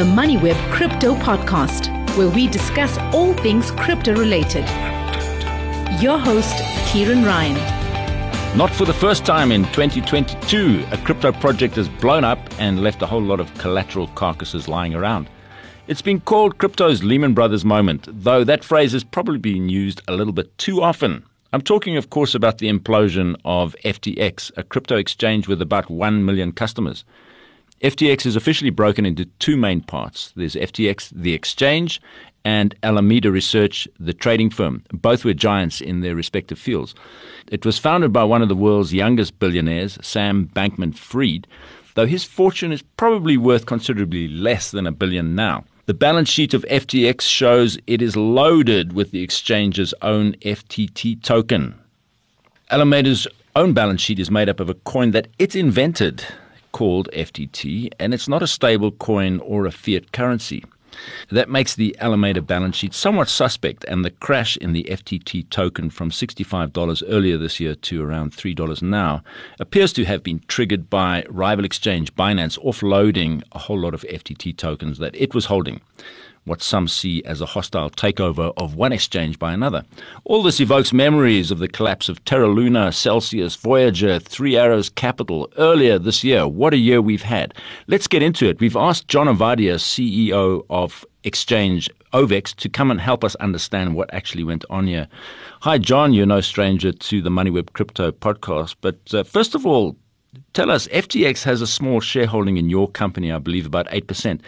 the MoneyWeb Crypto Podcast, where we discuss all things crypto related. Your host, Kieran Ryan. Not for the first time in 2022, a crypto project has blown up and left a whole lot of collateral carcasses lying around. It's been called crypto's Lehman Brothers moment, though that phrase has probably been used a little bit too often. I'm talking, of course, about the implosion of FTX, a crypto exchange with about 1 million customers. FTX is officially broken into two main parts. There's FTX, the exchange, and Alameda Research, the trading firm. Both were giants in their respective fields. It was founded by one of the world's youngest billionaires, Sam Bankman Fried, though his fortune is probably worth considerably less than a billion now. The balance sheet of FTX shows it is loaded with the exchange's own FTT token. Alameda's own balance sheet is made up of a coin that it invented called FTT, and it's not a stable coin or a fiat currency. That makes the Alameda balance sheet somewhat suspect, and the crash in the FTT token from $65 earlier this year to around $3 now appears to have been triggered by rival exchange Binance offloading a whole lot of FTT tokens that it was holding what some see as a hostile takeover of one exchange by another. All this evokes memories of the collapse of Terra Luna, Celsius, Voyager, Three Arrows Capital earlier this year. What a year we've had. Let's get into it. We've asked John Ovadia, CEO of Exchange OVEX, to come and help us understand what actually went on here. Hi, John. You're no stranger to the MoneyWeb Crypto podcast. But uh, first of all, tell us FTX has a small shareholding in your company, I believe about 8%.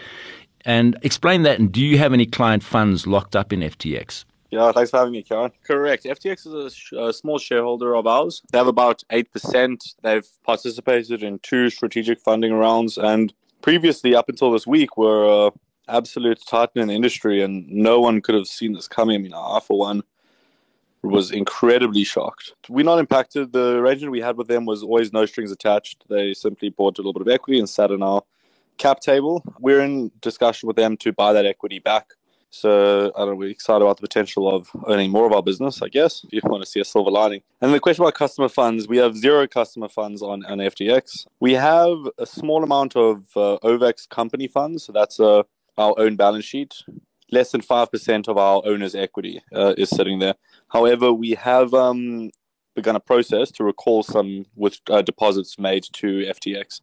And explain that. And do you have any client funds locked up in FTX? Yeah, thanks for having me, Karen. Correct. FTX is a, sh- a, small shareholder of ours. They have about 8%. They've participated in two strategic funding rounds. And previously, up until this week, were uh, absolute titan in the industry. And no one could have seen this coming. I mean, I, for one, was incredibly shocked. We're not impacted. The arrangement we had with them was always no strings attached. They simply bought a little bit of equity and sat in our cap table. We're in discussion with them to buy that equity back. So I don't know, we're excited about the potential of owning more of our business, I guess, if you want to see a silver lining. And the question about customer funds, we have zero customer funds on, on FTX. We have a small amount of uh, OVEX company funds. So that's uh, our own balance sheet. Less than 5% of our owner's equity uh, is sitting there. However, we have um, begun a process to recall some with uh, deposits made to FTX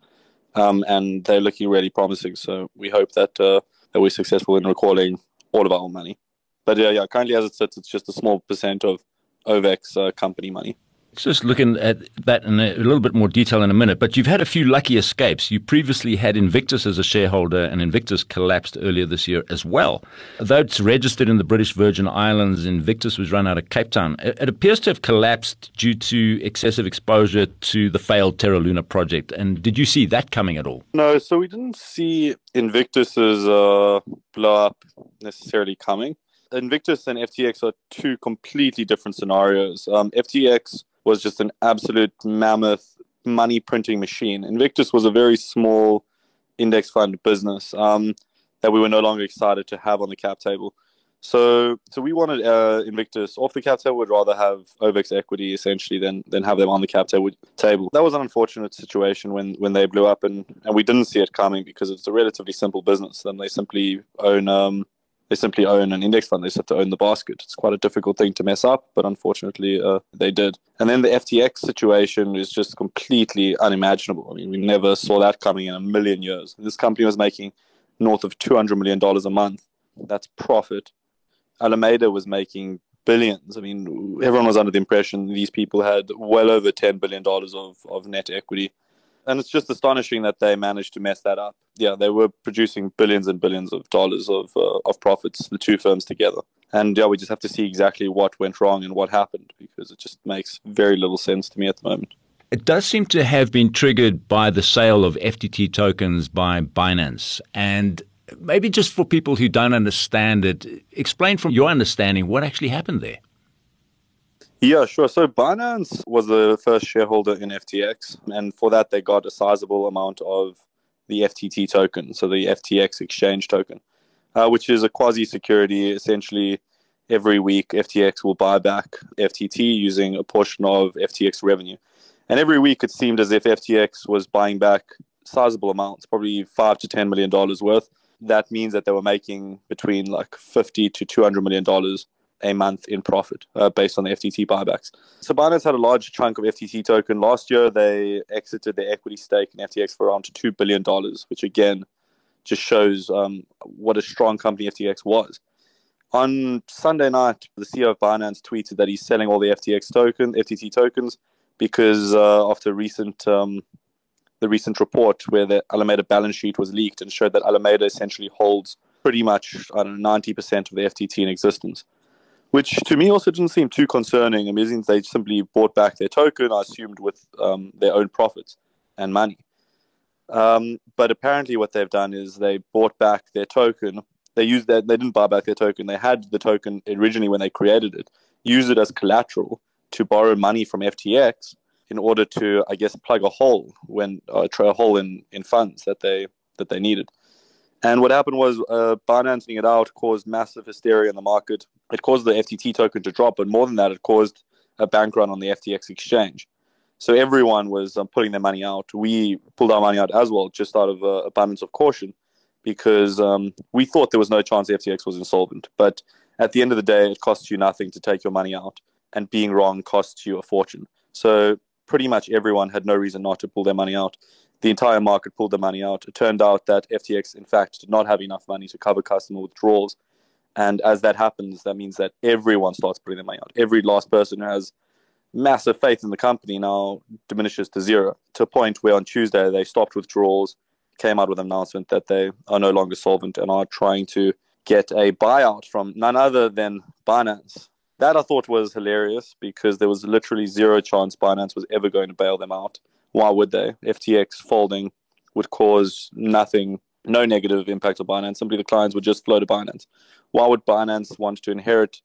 um, and they're looking really promising. So we hope that uh, that we're successful in recalling all of our money. But yeah, yeah, currently as it sits, it's just a small percent of OVEX uh, company money just looking at that in a, little bit more detail in a minute, but you've had a few lucky escapes. You previously had Invictus as a shareholder, and Invictus collapsed earlier this year as well. Though it's registered in the British Virgin Islands, Invictus was run out of Cape Town. It, appears to have collapsed due to excessive exposure to the failed Terra Luna project. And did you see that coming at all? No, so we didn't see Invictus's uh, blow up necessarily coming. Invictus and FTX are two completely different scenarios. Um, FTX was just an absolute mammoth money printing machine. Invictus was a very small index fund business um, that we were no longer excited to have on the cap table. So, so we wanted uh, Invictus off the cap table. We'd rather have OVEX equity essentially than than have them on the cap table. That was an unfortunate situation when when they blew up, and and we didn't see it coming because it's a relatively simple business. Then they simply own um, they simply own an index fund. They just have to own the basket. It's quite a difficult thing to mess up, but unfortunately, uh, they did. And then the FTX situation is just completely unimaginable. I mean, we never saw that coming in a million years. This company was making north of $200 million a month. That's profit. Alameda was making billions. I mean, everyone was under the impression these people had well over $10 billion of, of net equity and it's just astonishing that they managed to mess that up. Yeah, they were producing billions and billions of dollars of uh, of profits, the two firms together. And yeah, we just have to see exactly what went wrong and what happened because it just makes very little sense to me at the moment. It does seem to have been triggered by the sale of FTT tokens by Binance. And maybe just for people who don't understand it, explain from your understanding what actually happened there. Yeah, sure. So Binance was the first shareholder in FTX, and for that they got a sizable amount of the FTT token, so the FTX exchange token, uh, which is a quasi security. Essentially, every week FTX will buy back FTT using a portion of FTX revenue, and every week it seemed as if FTX was buying back sizable amounts, probably five to ten million dollars worth. that means that they were making between like 50 to 200 million dollars a month in profit uh, based on the FTT buybacks. So Binance had a large chunk of FTT token. Last year, they exited their equity stake in FTX for around $2 billion, which again just shows um, what a strong company FTX was. On Sunday night, the CEO of Binance tweeted that he's selling all the FTX token, FTT tokens, because uh, after recent um, the recent report where the Alameda balance sheet was leaked and showed that Alameda essentially holds pretty much I don't know ninety percent of the FTT in existence which to me also didn't seem too concerning. I mean, they simply bought back their token, I assumed, with um, their own profits and money. Um, but apparently, what they've done is they bought back their token. They used that. They didn't buy back their token. They had the token originally when they created it, used it as collateral to borrow money from FTX in order to, I guess, plug a hole when uh, a hole in, in funds that they that they needed. And what happened was uh, Binance it out caused massive hysteria in the market. It caused the FTT token to drop, but more than that, it caused a bank run on the FTX exchange. So everyone was um, putting their money out. We pulled our money out as well, just out of uh, abundance of caution, because um, we thought there was no chance the FTX was insolvent. But at the end of the day, it costs you nothing to take your money out, and being wrong costs you a fortune. So pretty much everyone had no reason not to pull their money out the entire market pulled the money out. It turned out that FTX, in fact, did not have enough money to cover customer withdrawals. And as that happens, that means that everyone starts putting their money out. Every last person who has massive faith in the company now diminishes to zero, to a point where on Tuesday they stopped withdrawals, came out with an announcement that they are no longer solvent and are trying to get a buyout from none other than Binance. That I thought was hilarious because there was literally zero chance Binance was ever going to bail them out why would they? FTX folding would cause nothing, no negative impact on Binance. Simply the clients would just flow to Binance. Why would Binance want to inherit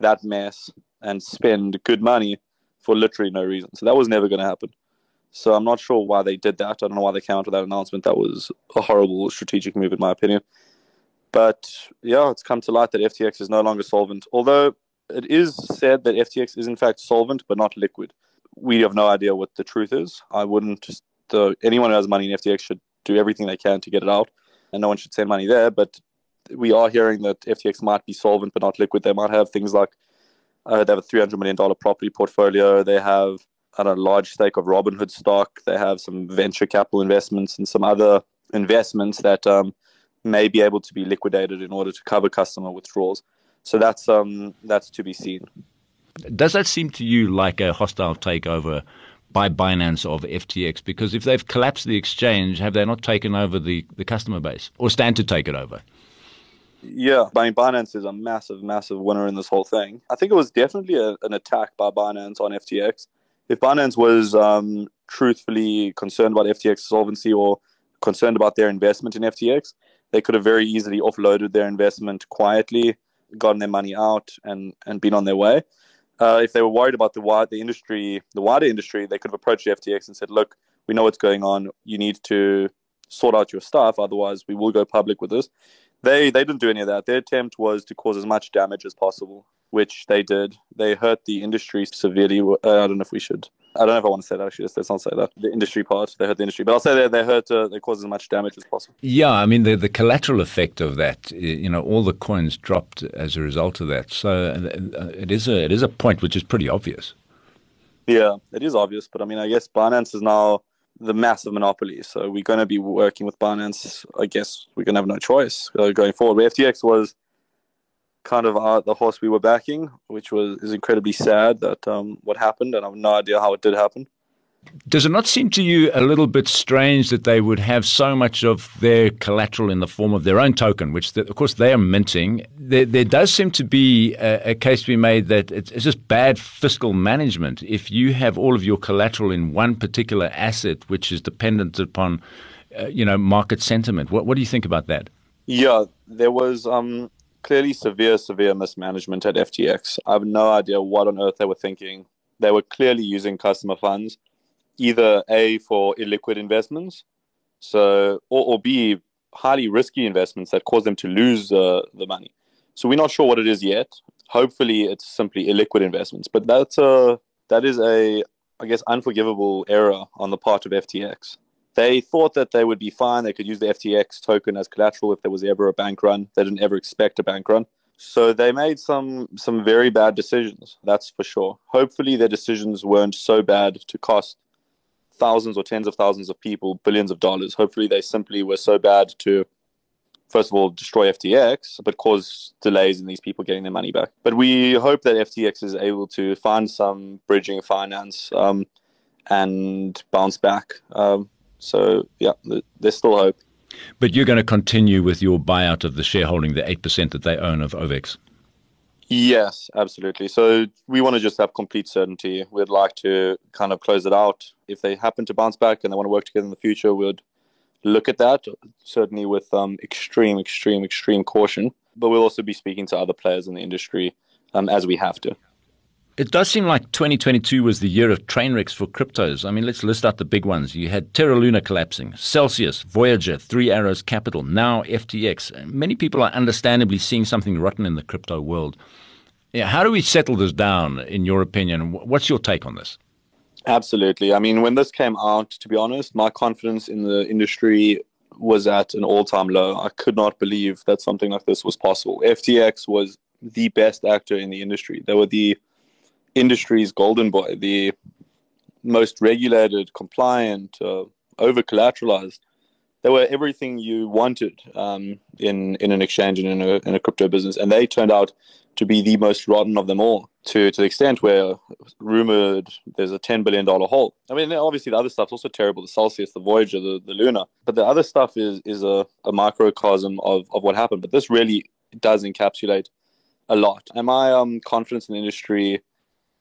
that mess and spend good money for literally no reason? So that was never going to happen. So I'm not sure why they did that. I don't know why they came out with that announcement. That was a horrible strategic move, in my opinion. But yeah, it's come to light that FTX is no longer solvent. Although it is said that FTX is in fact solvent but not liquid we have no idea what the truth is. I wouldn't just anyone who has money in FTX should do everything they can to get it out, and no one should send money there. But we are hearing that FTX might be solvent but not liquid. They might have things like uh, they have a three hundred million dollar property portfolio. They have a large stake of Robinhood stock. They have some venture capital investments and some other investments that um, may be able to be liquidated in order to cover customer withdrawals. So that's um, that's to be seen. Does that seem to you like a hostile takeover by Binance of FTX? Because if they've collapsed the exchange, have they not taken over the, the customer base or stand to take it over? Yeah, I mean, Binance is a massive, massive winner in this whole thing. I think it was definitely a, an attack by Binance on FTX. If Binance was um, truthfully concerned about FTX solvency or concerned about their investment in FTX, they could have very easily offloaded their investment quietly, gotten their money out, and, and been on their way uh, if they were worried about the wide, the industry, the wider industry, they could have approached the FTX and said, "Look, we know what's going on. You need to sort out your stuff. Otherwise, we will go public with this." They they didn't do any of that. Their attempt was to cause as much damage as possible, which they did. They hurt the industry severely. I don't know if we should I don't know if I want to say that actually. Let's not say that. The industry part, they hurt the industry, but I'll say they they hurt. Uh, they cause as much damage as possible. Yeah, I mean the the collateral effect of that. You know, all the coins dropped as a result of that. So uh, it is a it is a point which is pretty obvious. Yeah, it is obvious, but I mean, I guess Binance is now the massive monopoly. So we're going to be working with Binance. I guess we're going to have no choice uh, going forward. Where FTX was kind of uh, the horse we were backing, which was is incredibly sad that um, what happened, and I have no idea how it did happen. Does it not seem to you a little bit strange that they would have so much of their collateral in the form of their own token, which, the, of course, they are minting? There, there does seem to be a, a, case to be made that it's, it's just bad fiscal management. If you have all of your collateral in one particular asset, which is dependent upon, uh, you know, market sentiment, what, what do you think about that? Yeah, there was um, clearly severe, severe mismanagement at FTX. I have no idea what on earth they were thinking. They were clearly using customer funds, either A, for illiquid investments, so or, or B, highly risky investments that cause them to lose uh, the money. So we're not sure what it is yet. Hopefully, it's simply illiquid investments, but that's a that is a I guess unforgivable error on the part of FTX. They thought that they would be fine. They could use the FTX token as collateral if there was ever a bank run. They didn't ever expect a bank run. So they made some some very bad decisions, that's for sure. Hopefully their decisions weren't so bad to cost thousands or tens of thousands of people billions of dollars. Hopefully they simply were so bad to first of all destroy FTX, but cause delays in these people getting their money back. But we hope that FTX is able to find some bridging finance um, and bounce back. Um, so yeah, there's still hope. But you're going to continue with your buyout of the shareholding, the 8% that they own of OVEX? Yes, absolutely. So we want to just have complete certainty. We'd like to kind of close it out. If they happen to bounce back and they want to work together in the future, we'd look at that, certainly with um, extreme, extreme, extreme caution. But we'll also be speaking to other players in the industry um, as we have to. It does seem like 2022 was the year of train wrecks for cryptos. I mean, let's list out the big ones. You had Terra Luna collapsing, Celsius, Voyager, Three Arrows Capital, now FTX. Many people are understandably seeing something rotten in the crypto world. Yeah, how do we settle this down, in your opinion? What's your take on this? Absolutely. I mean, when this came out, to be honest, my confidence in the industry was at an all time low. I could not believe that something like this was possible. FTX was the best actor in the industry. They were the industry's golden boy, the most regulated, compliant, uh, over collateralized. They were everything you wanted um, in in an exchange and in a, in a crypto business, and they turned out to be the most rotten of them all. To to the extent where rumored there's a ten billion dollar hole. I mean, obviously the other stuff's also terrible: the Celsius, the Voyager, the, the Luna. But the other stuff is is a, a microcosm of, of what happened. But this really does encapsulate a lot. Am I um, confidence in the industry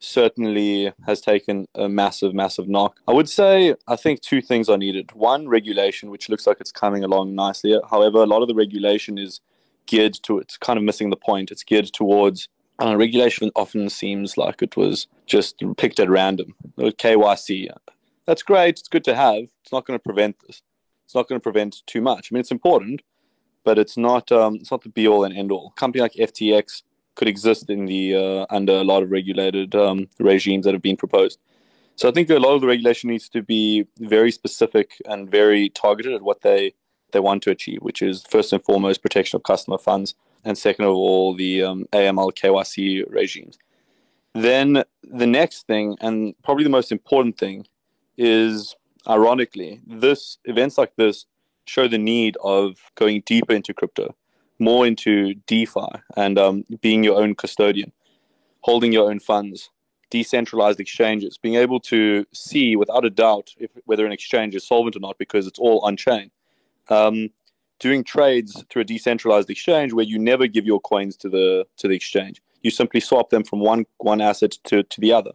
certainly has taken a massive, massive knock. I would say I think two things are needed. One, regulation, which looks like it's coming along nicely. However, a lot of the regulation is geared to it's kind of missing the point. It's geared towards uh, regulation often seems like it was just picked at random. KYC, that's great. It's good to have. It's not going to prevent this. It's not going to prevent too much. I mean, it's important, but it's not. Um, it's not the be all and end all. A company like FTX could exist in the uh, under a lot of regulated um, regimes that have been proposed. So I think a lot of the regulation needs to be very specific and very targeted at what they they want to achieve, which is first and foremost protection of customer funds, and second of all the um, AML KYC regimes. Then the next thing, and probably the most important thing, is ironically, this events like this show the need of going deeper into crypto more into DeFi and um, being your own custodian, holding your own funds, decentralized exchanges, being able to see without a doubt if, whether an exchange is solvent or not because it's all on chain. Um, doing trades through a decentralized exchange where you never give your coins to the to the exchange. You simply swap them from one one asset to, to the other.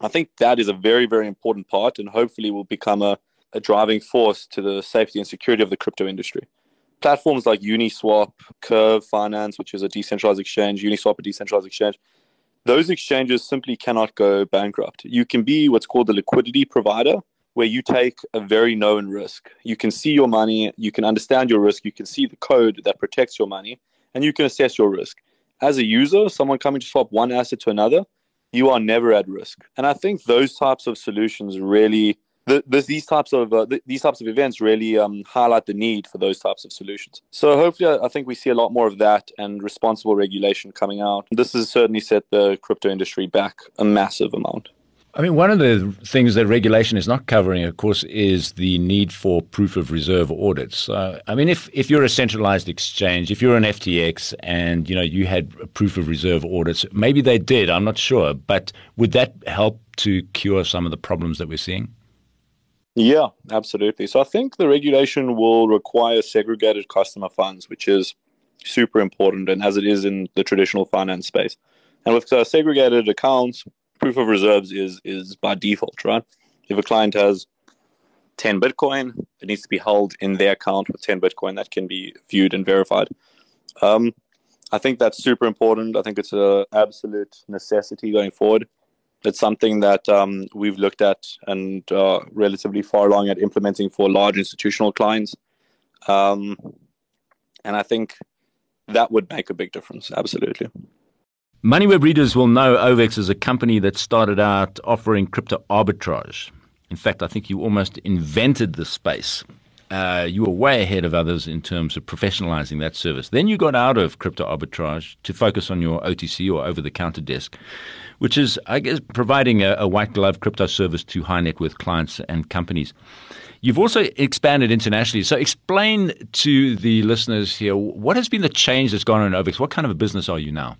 I think that is a very, very important part and hopefully will become a, a driving force to the safety and security of the crypto industry platforms like Uniswap, Curve Finance, which is a decentralized exchange, Uniswap, a decentralized exchange, those exchanges simply cannot go bankrupt. You can be what's called a liquidity provider, where you take a very known risk. You can see your money, you can understand your risk, you can see the code that protects your money, and you can assess your risk. As a user, someone coming to swap one asset to another, you are never at risk. And I think those types of solutions really the, these types of uh, th- these types of events really um, highlight the need for those types of solutions. So hopefully, I, I think we see a lot more of that and responsible regulation coming out. This has certainly set the crypto industry back a massive amount. I mean, one of the things that regulation is not covering, of course, is the need for proof of reserve audits. Uh, I mean, if, if you're a centralized exchange, if you're an FTX and, you know, you had proof of reserve audits, maybe they did, I'm not sure, but would that help to cure some of the problems that we're seeing? Yeah, absolutely. So I think the regulation will require segregated customer funds, which is super important, and as it is in the traditional finance space. And with uh, segregated accounts, proof of reserves is is by default, right? If a client has 10 Bitcoin, it needs to be held in their account with 10 Bitcoin that can be viewed and verified. Um, I think that's super important. I think it's an absolute necessity going forward it's something that um, we've looked at and uh, relatively far along at implementing for large institutional clients. Um, and I think that would make a big difference, absolutely. MoneyWeb readers will know OVEX is a company that started out offering crypto arbitrage. In fact, I think you almost invented the space. Uh, you were way ahead of others in terms of professionalizing that service. Then you got out of crypto arbitrage to focus on your OTC or over the counter desk, which is, I guess, providing a, a white glove crypto service to high net worth clients and companies. You've also expanded internationally. So explain to the listeners here what has been the change that's gone on in OVEX? What kind of a business are you now?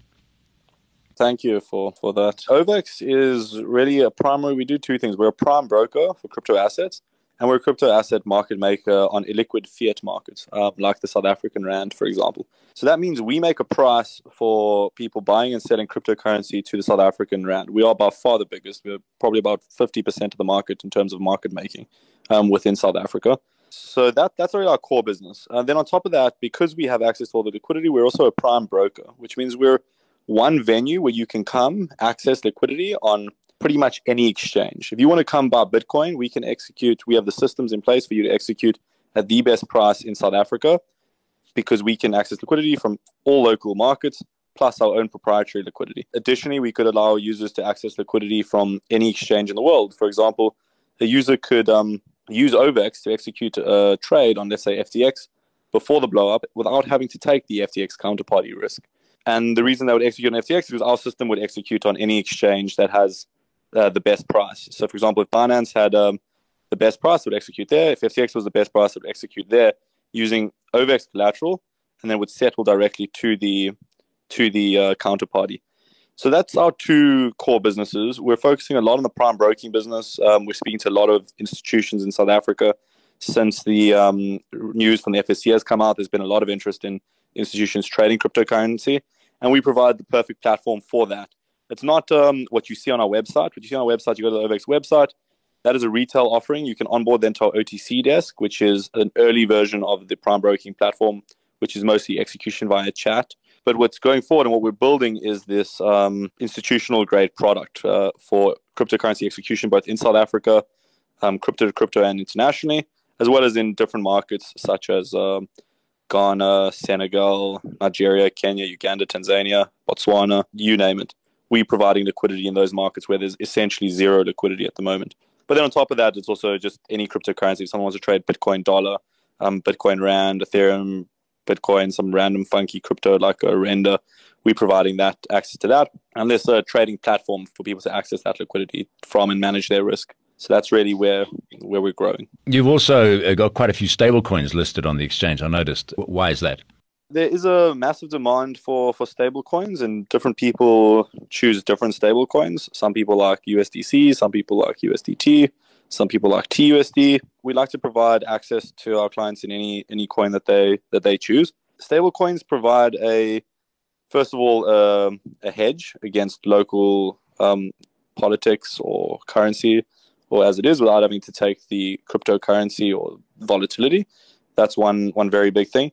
Thank you for, for that. OVEX is really a primary, we do two things. We're a prime broker for crypto assets, and we're a crypto asset market maker on illiquid fiat markets, um, like the South African Rand, for example. So that means we make a price for people buying and selling cryptocurrency to the South African Rand. We are by far the biggest. We're probably about 50% of the market in terms of market making um, within South Africa. So that that's really our core business. And then on top of that, because we have access to all the liquidity, we're also a prime broker, which means we're one venue where you can come access liquidity on pretty much any exchange. If you want to come buy Bitcoin, we can execute. We have the systems in place for you to execute at the best price in South Africa because we can access liquidity from all local markets plus our own proprietary liquidity. Additionally, we could allow users to access liquidity from any exchange in the world. For example, a user could um, use OVEX to execute a trade on, let's say, FTX before the blowup without having to take the FTX counterparty risk. And the reason they would execute on FTX is because our system would execute on any exchange that has uh, the best price. So, for example, if Binance had um, the best price, it would execute there. If FTX was the best price, it would execute there using OVEX collateral, and then would settle directly to the to the uh, counterparty. So that's our two core businesses. We're focusing a lot on the prime broking business. Um, we're speaking to a lot of institutions in South Africa. Since the um, news from the FSC has come out, there's been a lot of interest in institutions trading cryptocurrency, and we provide the perfect platform for that. It's not um, what you see on our website. What you see on our website, you go to the OVEX website. That is a retail offering. You can onboard then to our OTC desk, which is an early version of the prime broking platform, which is mostly execution via chat. But what's going forward and what we're building is this um, institutional grade product uh, for cryptocurrency execution, both in South Africa, um, crypto to crypto, and internationally, as well as in different markets such as um, Ghana, Senegal, Nigeria, Kenya, Uganda, Tanzania, Botswana, you name it. We providing liquidity in those markets where there's essentially zero liquidity at the moment. But then on top of that, it's also just any cryptocurrency. If someone wants to trade Bitcoin dollar, um, Bitcoin Rand, Ethereum, Bitcoin, some random funky crypto like a render, we're providing that access to that. And there's a trading platform for people to access that liquidity from and manage their risk. So that's really where where we're growing. You've also uh, got quite a few stable coins listed on the exchange. I noticed. Why is that? There is a massive demand for for stable coins, and different people choose different stable coins. Some people like USDC, some people like USDT, some people like TUSD. We like to provide access to our clients in any any coin that they that they choose. Stable coins provide a first of all um, a hedge against local um, politics or currency or as it is without having to take the cryptocurrency or volatility. That's one one very big thing.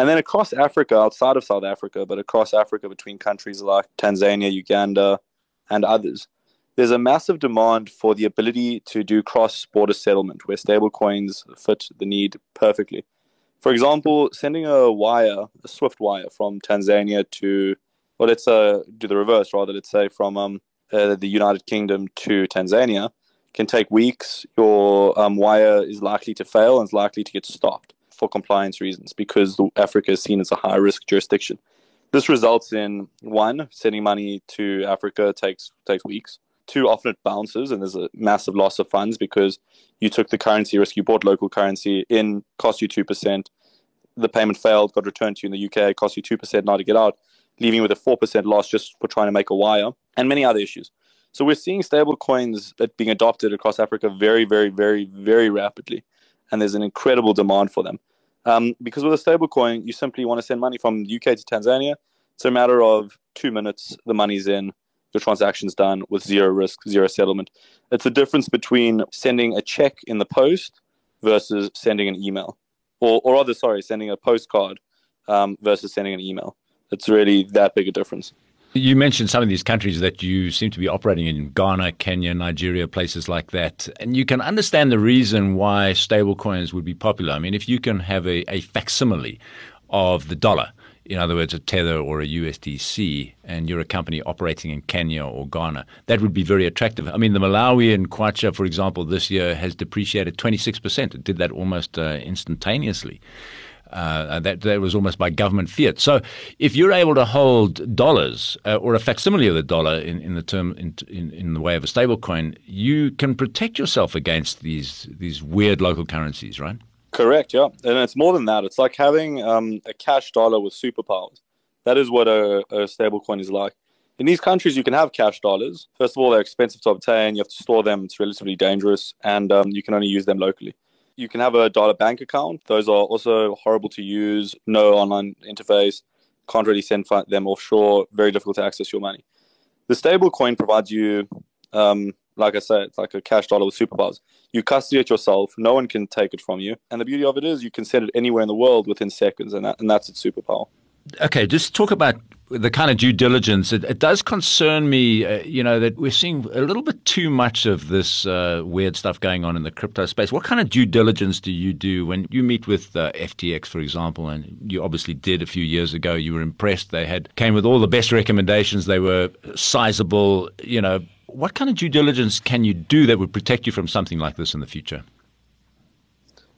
And then across Africa, outside of South Africa, but across Africa between countries like Tanzania, Uganda, and others, there's a massive demand for the ability to do cross-border settlement where stablecoins fit the need perfectly. For example, sending a wire, a SWIFT wire from Tanzania to, well, let's uh, do the reverse rather, let's say from um, uh, the United Kingdom to Tanzania, can take weeks. Your um, wire is likely to fail and is likely to get stopped for compliance reasons because Africa is seen as a high risk jurisdiction. This results in one, sending money to Africa takes takes weeks. Two, often it bounces and there's a massive loss of funds because you took the currency risk, you bought local currency in, cost you two percent. The payment failed, got returned to you in the UK, cost you two percent now to get out, leaving you with a four percent loss just for trying to make a wire, and many other issues. So we're seeing stable coins being adopted across Africa very, very, very, very rapidly. And there's an incredible demand for them. Um, because with a stable coin, you simply want to send money from the UK to Tanzania. It's a matter of two minutes, the money's in, the transaction's done with zero risk, zero settlement. It's the difference between sending a check in the post versus sending an email. Or, or rather, sorry, sending a postcard um, versus sending an email. It's really that big a difference. You mentioned some of these countries that you seem to be operating in Ghana, Kenya, Nigeria, places like that. And you can understand the reason why stablecoins would be popular. I mean, if you can have a, a facsimile of the dollar in other words, a Tether or a USDC, and you're a company operating in Kenya or Ghana, that would be very attractive. I mean, the Malawian kwacha, for example, this year has depreciated 26%. It did that almost uh, instantaneously. Uh, that, that was almost by government fiat. So, if you're able to hold dollars uh, or a facsimile of the dollar in, in the term in, in, in the way of a stablecoin, you can protect yourself against these these weird local currencies, right? Correct. Yeah, and it's more than that. It's like having um, a cash dollar with superpowers. That is what a, a stablecoin is like. In these countries, you can have cash dollars. First of all, they're expensive to obtain. You have to store them. It's relatively dangerous, and um, you can only use them locally. You can have a dollar bank account. Those are also horrible to use. No online interface. Can't really send them offshore. Very difficult to access your money. The stable coin provides you, um, like I said, it's like a cash dollar with superpowers. You custody it yourself. No one can take it from you. And the beauty of it is you can send it anywhere in the world within seconds, and, that, and that's its superpower. Okay, just talk about the kind of due diligence. It, it does concern me, uh, you know, that we're seeing a little bit too much of this uh, weird stuff going on in the crypto space. What kind of due diligence do you do when you meet with uh, FTX, for example? And you obviously did a few years ago. You were impressed. They had came with all the best recommendations. They were sizable. You know, what kind of due diligence can you do that would protect you from something like this in the future?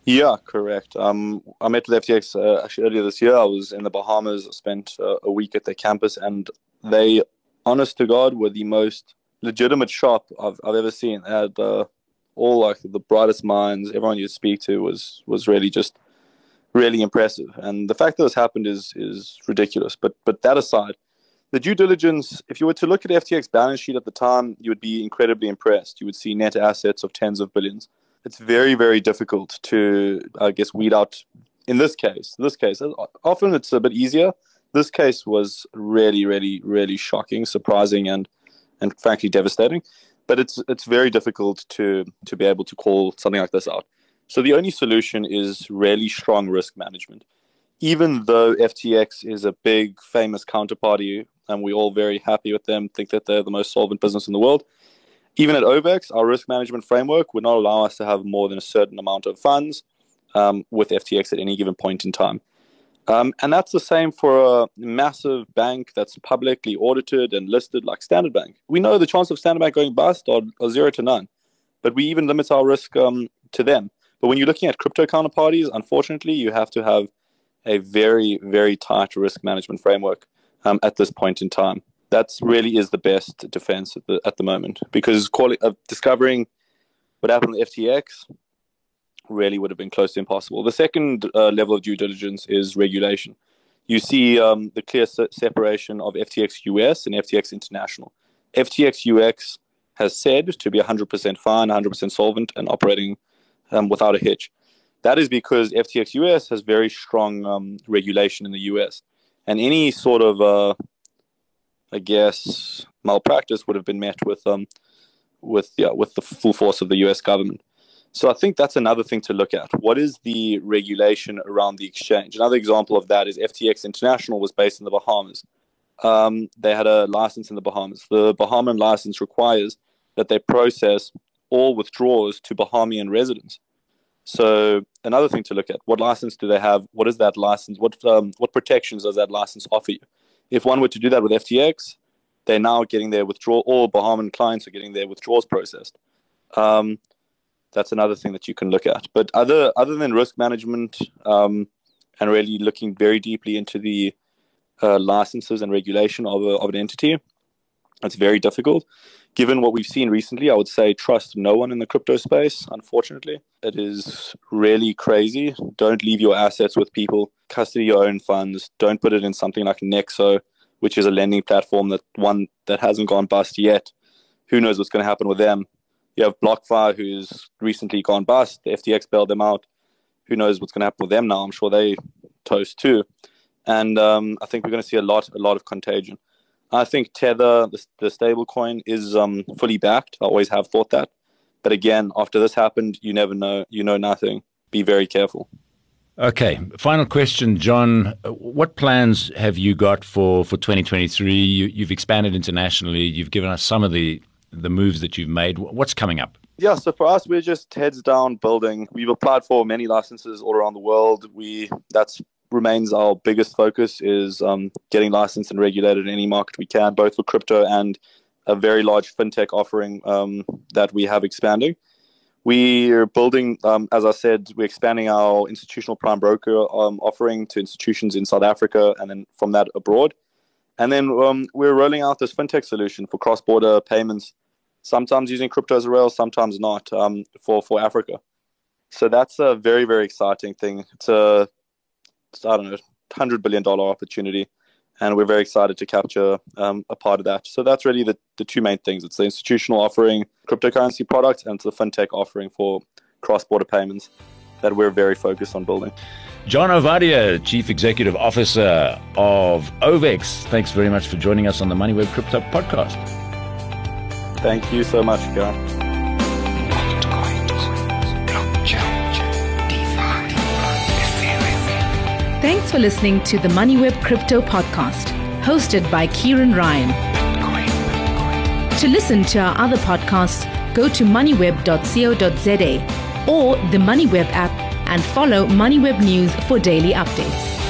Yeah, correct. Um, I met with FTX uh, actually earlier this year. I was in the Bahamas. Spent uh, a week at their campus, and they, honest to God, were the most legitimate shop I've, I've ever seen. They had uh, all like the brightest minds. Everyone you speak to was was really just really impressive. And the fact that this happened is is ridiculous. But but that aside, the due diligence. If you were to look at FTX balance sheet at the time, you would be incredibly impressed. You would see net assets of tens of billions it's very very difficult to I guess weed out. In this case, this case, uh, often it's a bit easier. This case was really, really, really shocking, surprising, and and frankly devastating. But it's it's very difficult to to be able to call something like this out. So the only solution is really strong risk management. Even though FTX is a big, famous counterparty, and we're all very happy with them, think that they're the most solvent business in the world, even at OVEX, our risk management framework would not allow us to have more than a certain amount of funds um, with FTX at any given point in time. Um, and that's the same for a massive bank that's publicly audited and listed like Standard Bank. We know the chance of Standard Bank going bust are, are zero to none, but we even limit our risk um, to them. But when you're looking at crypto counterparties, unfortunately, you have to have a very, very tight risk management framework um, at this point in time that really is the best defense at the at the moment because quali- uh, discovering what happened with FTX really would have been close to impossible. The second uh, level of due diligence is regulation. You see um, the clear se- separation of FTX US and FTX International. FTX US has said to be 100% fine, 100% solvent, and operating um, without a hitch. That is because FTX US has very strong um, regulation in the US, and any sort of uh, I guess malpractice would have been met with um with yeah with the full force of the U.S. government. So I think that's another thing to look at. What is the regulation around the exchange? Another example of that is FTX International was based in the Bahamas. Um, they had a license in the Bahamas. The Bahamian license requires that they process all withdrawals to Bahamian residents. So another thing to look at: what license do they have? What is that license? What um, what protections does that license offer you? If one were to do that with FTX, they're now getting their withdrawal, all Bahamian clients are getting their withdrawals processed. Um, that's another thing that you can look at. But other other than risk management um, and really looking very deeply into the uh, licenses and regulation of, a, of an entity, it's very difficult. Given what we've seen recently, I would say trust no one in the crypto space, unfortunately. It is really crazy. Don't leave your assets with people. Custody your own funds. Don't put it in something like Nexo, which is a lending platform that one that hasn't gone bust yet. Who knows what's going to happen with them? You have BlockFi, who's recently gone bust. The FTX bailed them out. Who knows what's going to happen with them now? I'm sure they toast too. And um, I think we're going to see a lot, a lot of contagion. I think Tether, the, the stable coin, is um, fully backed. I always have thought that. But again, after this happened, you never know. You know nothing. Be very careful. Okay, final question, John. What plans have you got for, for 2023? You, you've expanded internationally. You've given us some of the, the moves that you've made. What's coming up? Yeah, so for us, we're just heads down building. We've applied for many licenses all around the world. We that's remains our biggest focus is um, getting licensed and regulated in any market we can, both for crypto and a very large fintech offering um, that we have expanding. We are building, um, as I said, we're expanding our institutional prime broker um, offering to institutions in South Africa and then from that abroad. And then um, we're rolling out this fintech solution for cross border payments, sometimes using crypto as a rail, sometimes not um, for, for Africa. So that's a very, very exciting thing. It's a, I don't know, $100 billion opportunity and we're very excited to capture um, a part of that. So that's really the, the two main things. It's the institutional offering cryptocurrency products and it's the fintech offering for cross-border payments that we're very focused on building. John Ovadia, Chief Executive Officer of OVEX, thanks very much for joining us on the MoneyWeb Crypto Podcast. Thank you so much, Garen. Thanks for listening to the MoneyWeb Crypto Podcast, hosted by Kieran Ryan. To listen to our other podcasts, go to moneyweb.co.za or the MoneyWeb app and follow MoneyWeb News for daily updates.